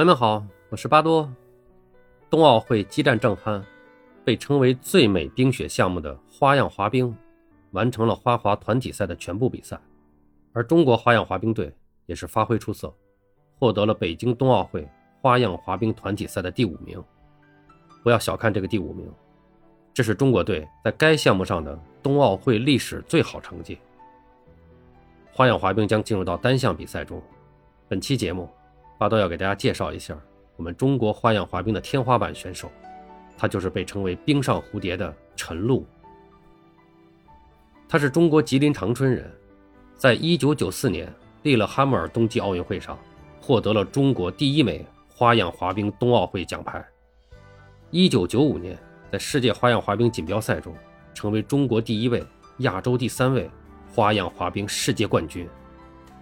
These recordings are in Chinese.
朋友们好，我是巴多。冬奥会激战正酣，被称为最美冰雪项目的花样滑冰，完成了花滑团体赛的全部比赛，而中国花样滑冰队也是发挥出色，获得了北京冬奥会花样滑冰团体赛的第五名。不要小看这个第五名，这是中国队在该项目上的冬奥会历史最好成绩。花样滑冰将进入到单项比赛中，本期节目。巴多要给大家介绍一下我们中国花样滑冰的天花板选手，他就是被称为“冰上蝴蝶”的陈露。他是中国吉林长春人，在1994年利勒哈默尔冬季奥运会上获得了中国第一枚花样滑冰冬奥会奖牌。1995年在世界花样滑冰锦标赛中成为中国第一位、亚洲第三位花样滑冰世界冠军，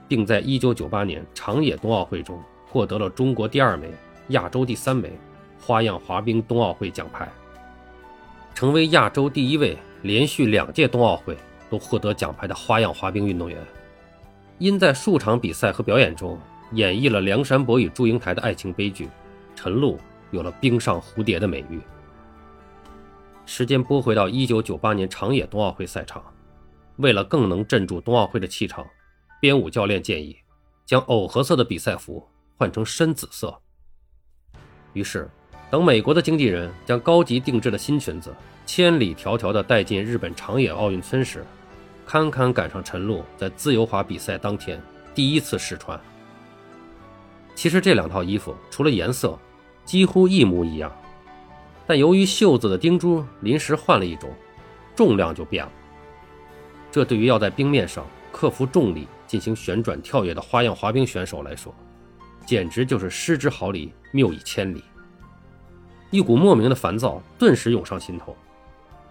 并在1998年长野冬奥会中。获得了中国第二枚、亚洲第三枚花样滑冰冬奥会奖牌，成为亚洲第一位连续两届冬奥会都获得奖牌的花样滑冰运动员。因在数场比赛和表演中演绎了梁山伯与祝英台的爱情悲剧，陈露有了“冰上蝴蝶”的美誉。时间拨回到1998年长野冬奥会赛场，为了更能镇住冬奥会的气场，编舞教练建议将藕荷色的比赛服。换成深紫色。于是，等美国的经纪人将高级定制的新裙子千里迢迢地带进日本长野奥运村时，堪堪赶上陈露在自由滑比赛当天第一次试穿。其实这两套衣服除了颜色几乎一模一样，但由于袖子的钉珠临时换了一种，重量就变了。这对于要在冰面上克服重力进行旋转跳跃的花样滑冰选手来说，简直就是失之毫厘，谬以千里。一股莫名的烦躁顿时涌上心头。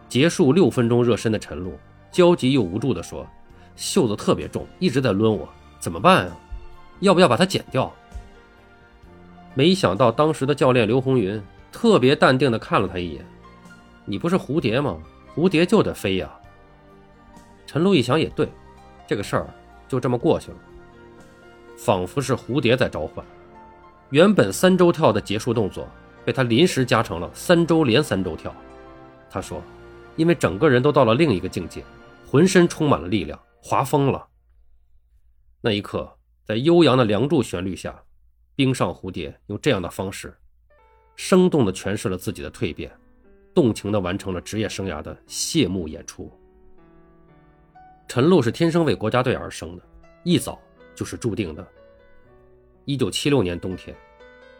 结束六分钟热身的陈露焦急又无助地说：“袖子特别重，一直在抡我，怎么办啊？要不要把它剪掉？”没想到当时的教练刘红云特别淡定地看了他一眼：“你不是蝴蝶吗？蝴蝶就得飞呀。”陈露一想也对，这个事儿就这么过去了。仿佛是蝴蝶在召唤，原本三周跳的结束动作被他临时加成了三周连三周跳。他说：“因为整个人都到了另一个境界，浑身充满了力量，滑疯了。”那一刻，在悠扬的《梁祝》旋律下，冰上蝴蝶用这样的方式，生动地诠释了自己的蜕变，动情地完成了职业生涯的谢幕演出。陈露是天生为国家队而生的，一早。就是注定的。一九七六年冬天，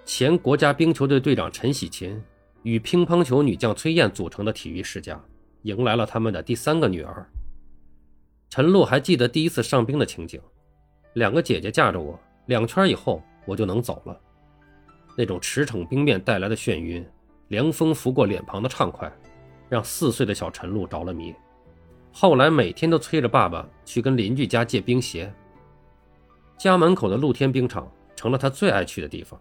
前国家冰球队队长陈喜琴与乒乓球女将崔燕组成的体育世家，迎来了他们的第三个女儿。陈露还记得第一次上冰的情景，两个姐姐架着我，两圈以后我就能走了。那种驰骋冰面带来的眩晕，凉风拂过脸庞的畅快，让四岁的小陈露着了迷。后来每天都催着爸爸去跟邻居家借冰鞋。家门口的露天冰场成了他最爱去的地方，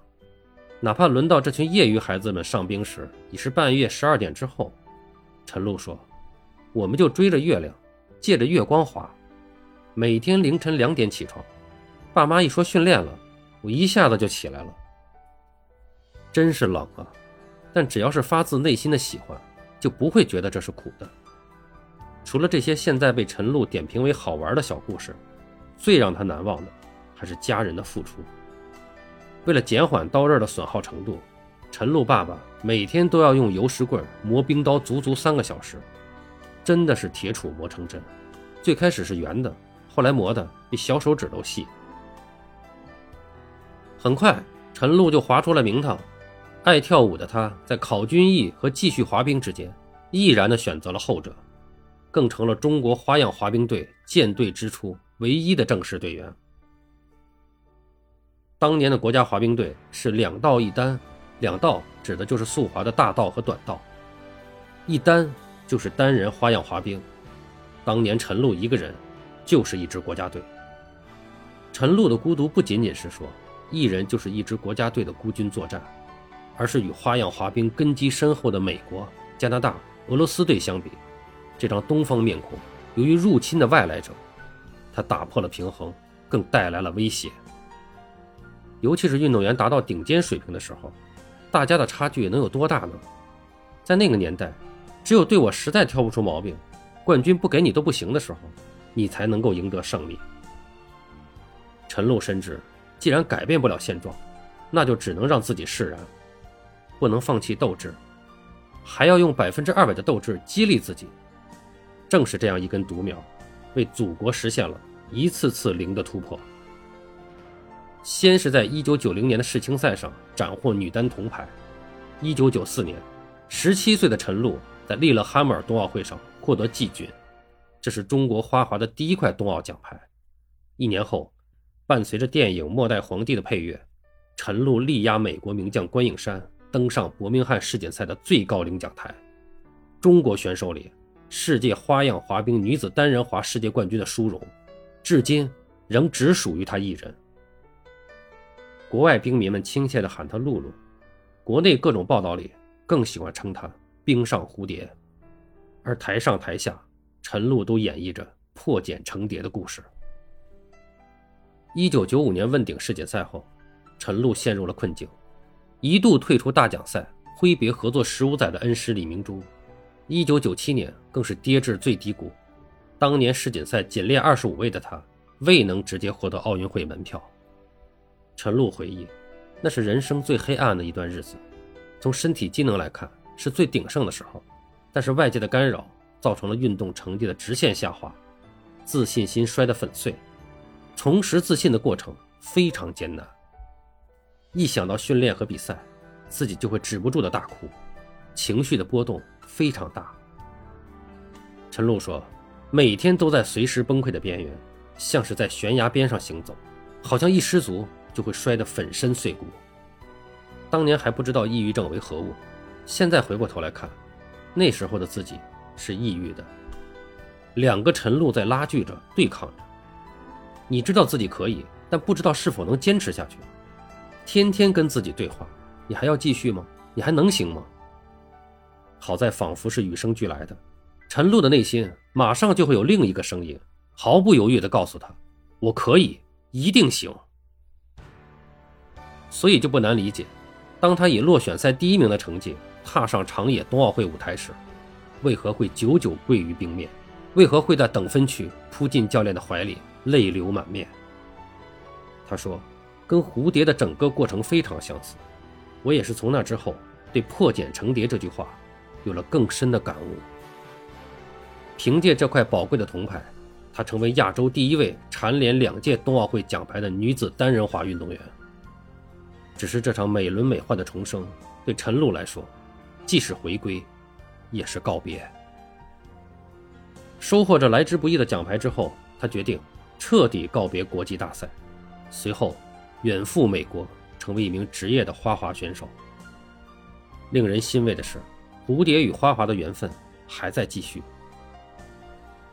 哪怕轮到这群业余孩子们上冰时，已是半夜十二点之后。陈露说：“我们就追着月亮，借着月光滑。每天凌晨两点起床，爸妈一说训练了，我一下子就起来了。真是冷啊！但只要是发自内心的喜欢，就不会觉得这是苦的。除了这些现在被陈露点评为好玩的小故事，最让他难忘的。”还是家人的付出。为了减缓刀刃的损耗程度，陈露爸爸每天都要用油石棍磨冰刀足足三个小时，真的是铁杵磨成针。最开始是圆的，后来磨的比小手指都细。很快，陈露就划出了名堂。爱跳舞的他，在考军艺和继续滑冰之间，毅然地选择了后者，更成了中国花样滑冰队建队之初唯一的正式队员。当年的国家滑冰队是两道一单，两道指的就是速滑的大道和短道，一单就是单人花样滑冰。当年陈露一个人就是一支国家队。陈露的孤独不仅仅是说一人就是一支国家队的孤军作战，而是与花样滑冰根基深厚的美国、加拿大、俄罗斯队相比，这张东方面孔由于入侵的外来者，他打破了平衡，更带来了威胁。尤其是运动员达到顶尖水平的时候，大家的差距能有多大呢？在那个年代，只有对我实在挑不出毛病，冠军不给你都不行的时候，你才能够赢得胜利。陈露深知，既然改变不了现状，那就只能让自己释然，不能放弃斗志，还要用百分之二百的斗志激励自己。正是这样一根独苗，为祖国实现了一次次零的突破。先是在1990年的世青赛上斩获女单铜牌，1994年，17岁的陈露在利勒哈默尔冬奥会上获得季军，这是中国花滑的第一块冬奥奖牌。一年后，伴随着电影《末代皇帝》的配乐，陈露力压美国名将关颖珊登上伯明翰世锦赛的最高领奖台。中国选手里，世界花样滑冰女子单人滑世界冠军的殊荣，至今仍只属于她一人。国外冰迷们亲切地喊他“露露”，国内各种报道里更喜欢称他“冰上蝴蝶”。而台上台下，陈露都演绎着破茧成蝶的故事。一九九五年问鼎世锦赛后，陈露陷入了困境，一度退出大奖赛，挥别合作十五载的恩师李明珠。一九九七年更是跌至最低谷，当年世锦赛仅列二十五位的她，未能直接获得奥运会门票。陈露回忆，那是人生最黑暗的一段日子，从身体机能来看是最鼎盛的时候，但是外界的干扰造成了运动成绩的直线下滑，自信心摔得粉碎。重拾自信的过程非常艰难。一想到训练和比赛，自己就会止不住的大哭，情绪的波动非常大。陈露说：“每天都在随时崩溃的边缘，像是在悬崖边上行走，好像一失足就会摔得粉身碎骨。”当年还不知道抑郁症为何物，现在回过头来看，那时候的自己是抑郁的。两个陈露在拉锯着，对抗着。你知道自己可以，但不知道是否能坚持下去。天天跟自己对话，你还要继续吗？你还能行吗？好在仿佛是与生俱来的，陈露的内心马上就会有另一个声音，毫不犹豫地告诉他：“我可以，一定行。”所以就不难理解，当他以落选赛第一名的成绩踏上长野冬奥会舞台时，为何会久久跪于冰面？为何会在等分区扑进教练的怀里？泪流满面。他说：“跟蝴蝶的整个过程非常相似。我也是从那之后，对‘破茧成蝶’这句话有了更深的感悟。凭借这块宝贵的铜牌，她成为亚洲第一位蝉联两届冬奥会奖牌的女子单人滑运动员。只是这场美轮美奂的重生，对陈露来说，既是回归，也是告别。收获着来之不易的奖牌之后，她决定。”彻底告别国际大赛，随后远赴美国，成为一名职业的花滑选手。令人欣慰的是，蝴蝶与花滑的缘分还在继续。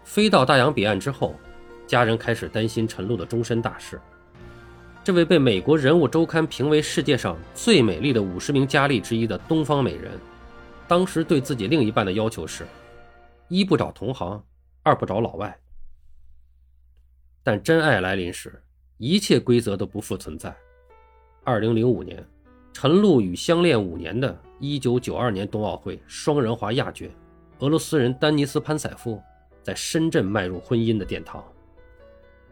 飞到大洋彼岸之后，家人开始担心陈露的终身大事。这位被美国人物周刊评为世界上最美丽的五十名佳丽之一的东方美人，当时对自己另一半的要求是：一不找同行，二不找老外。但真爱来临时，一切规则都不复存在。二零零五年，陈露与相恋五年的1992年冬奥会双人滑亚军俄罗斯人丹尼斯潘采夫在深圳迈入婚姻的殿堂。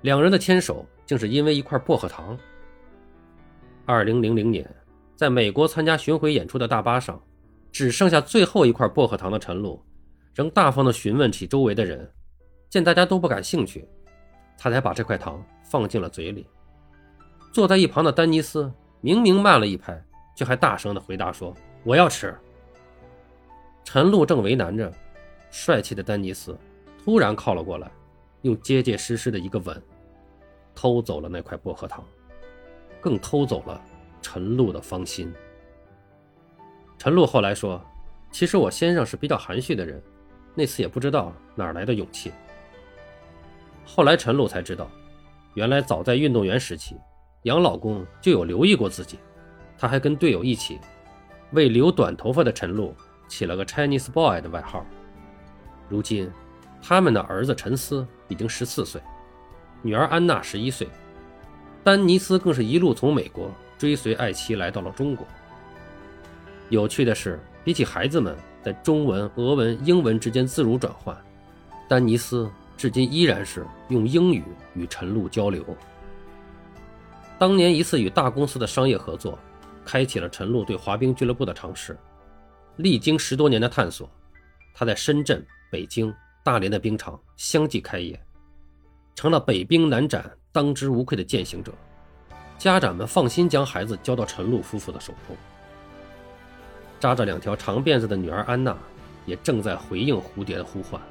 两人的牵手竟是因为一块薄荷糖。二零零零年，在美国参加巡回演出的大巴上，只剩下最后一块薄荷糖的陈露，仍大方地询问起周围的人，见大家都不感兴趣。他才把这块糖放进了嘴里。坐在一旁的丹尼斯明明慢了一拍，却还大声地回答说：“我要吃。”陈露正为难着，帅气的丹尼斯突然靠了过来，用结结实实的一个吻，偷走了那块薄荷糖，更偷走了陈露的芳心。陈露后来说：“其实我先生是比较含蓄的人，那次也不知道哪来的勇气。”后来陈露才知道，原来早在运动员时期，杨老公就有留意过自己。他还跟队友一起，为留短头发的陈露起了个 Chinese Boy 的外号。如今，他们的儿子陈思已经十四岁，女儿安娜十一岁。丹尼斯更是一路从美国追随爱妻来到了中国。有趣的是，比起孩子们在中文、俄文、英文之间自如转换，丹尼斯至今依然是用英语与陈露交流。当年一次与大公司的商业合作，开启了陈露对滑冰俱乐部的尝试。历经十多年的探索，他在深圳、北京、大连的冰场相继开业，成了北冰南展当之无愧的践行者。家长们放心将孩子交到陈露夫妇的手中。扎着两条长辫子的女儿安娜，也正在回应蝴蝶的呼唤。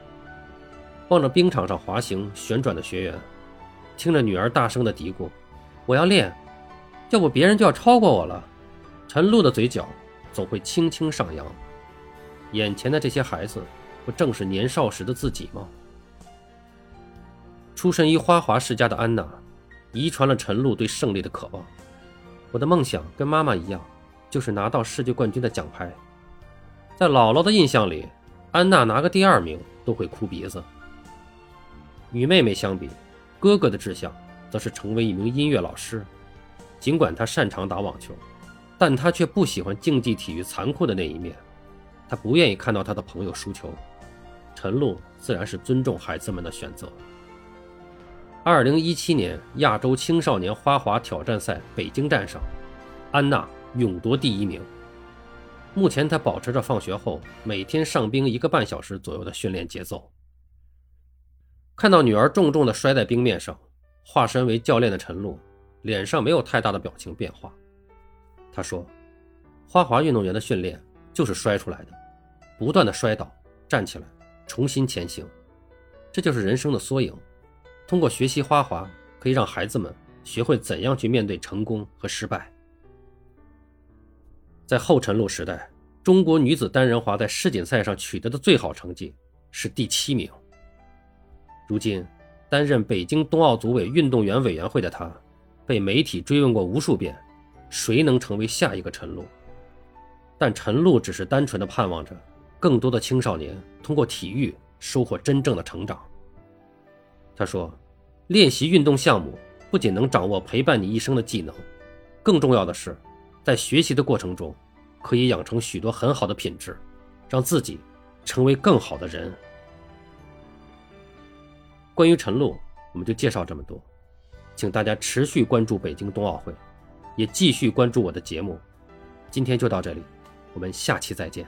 望着冰场上滑行旋转的学员，听着女儿大声的嘀咕。我要练，要不别人就要超过我了。陈露的嘴角总会轻轻上扬。眼前的这些孩子，不正是年少时的自己吗？出身于花滑世家的安娜，遗传了陈露对胜利的渴望。我的梦想跟妈妈一样，就是拿到世界冠军的奖牌。在姥姥的印象里，安娜拿个第二名都会哭鼻子。与妹妹相比，哥哥的志向。则是成为一名音乐老师。尽管他擅长打网球，但他却不喜欢竞技体育残酷的那一面。他不愿意看到他的朋友输球。陈露自然是尊重孩子们的选择。二零一七年亚洲青少年花滑挑战赛北京站上，安娜勇夺第一名。目前，她保持着放学后每天上冰一个半小时左右的训练节奏。看到女儿重重地摔在冰面上。化身为教练的陈露，脸上没有太大的表情变化。他说：“花滑运动员的训练就是摔出来的，不断的摔倒，站起来，重新前行，这就是人生的缩影。通过学习花滑，可以让孩子们学会怎样去面对成功和失败。”在后陈露时代，中国女子单人滑在世锦赛上取得的最好成绩是第七名。如今。担任北京冬奥组委运动员委员会的她，被媒体追问过无数遍，谁能成为下一个陈露？但陈露只是单纯的盼望着，更多的青少年通过体育收获真正的成长。他说：“练习运动项目不仅能掌握陪伴你一生的技能，更重要的是，在学习的过程中，可以养成许多很好的品质，让自己成为更好的人。”关于陈露，我们就介绍这么多，请大家持续关注北京冬奥会，也继续关注我的节目。今天就到这里，我们下期再见。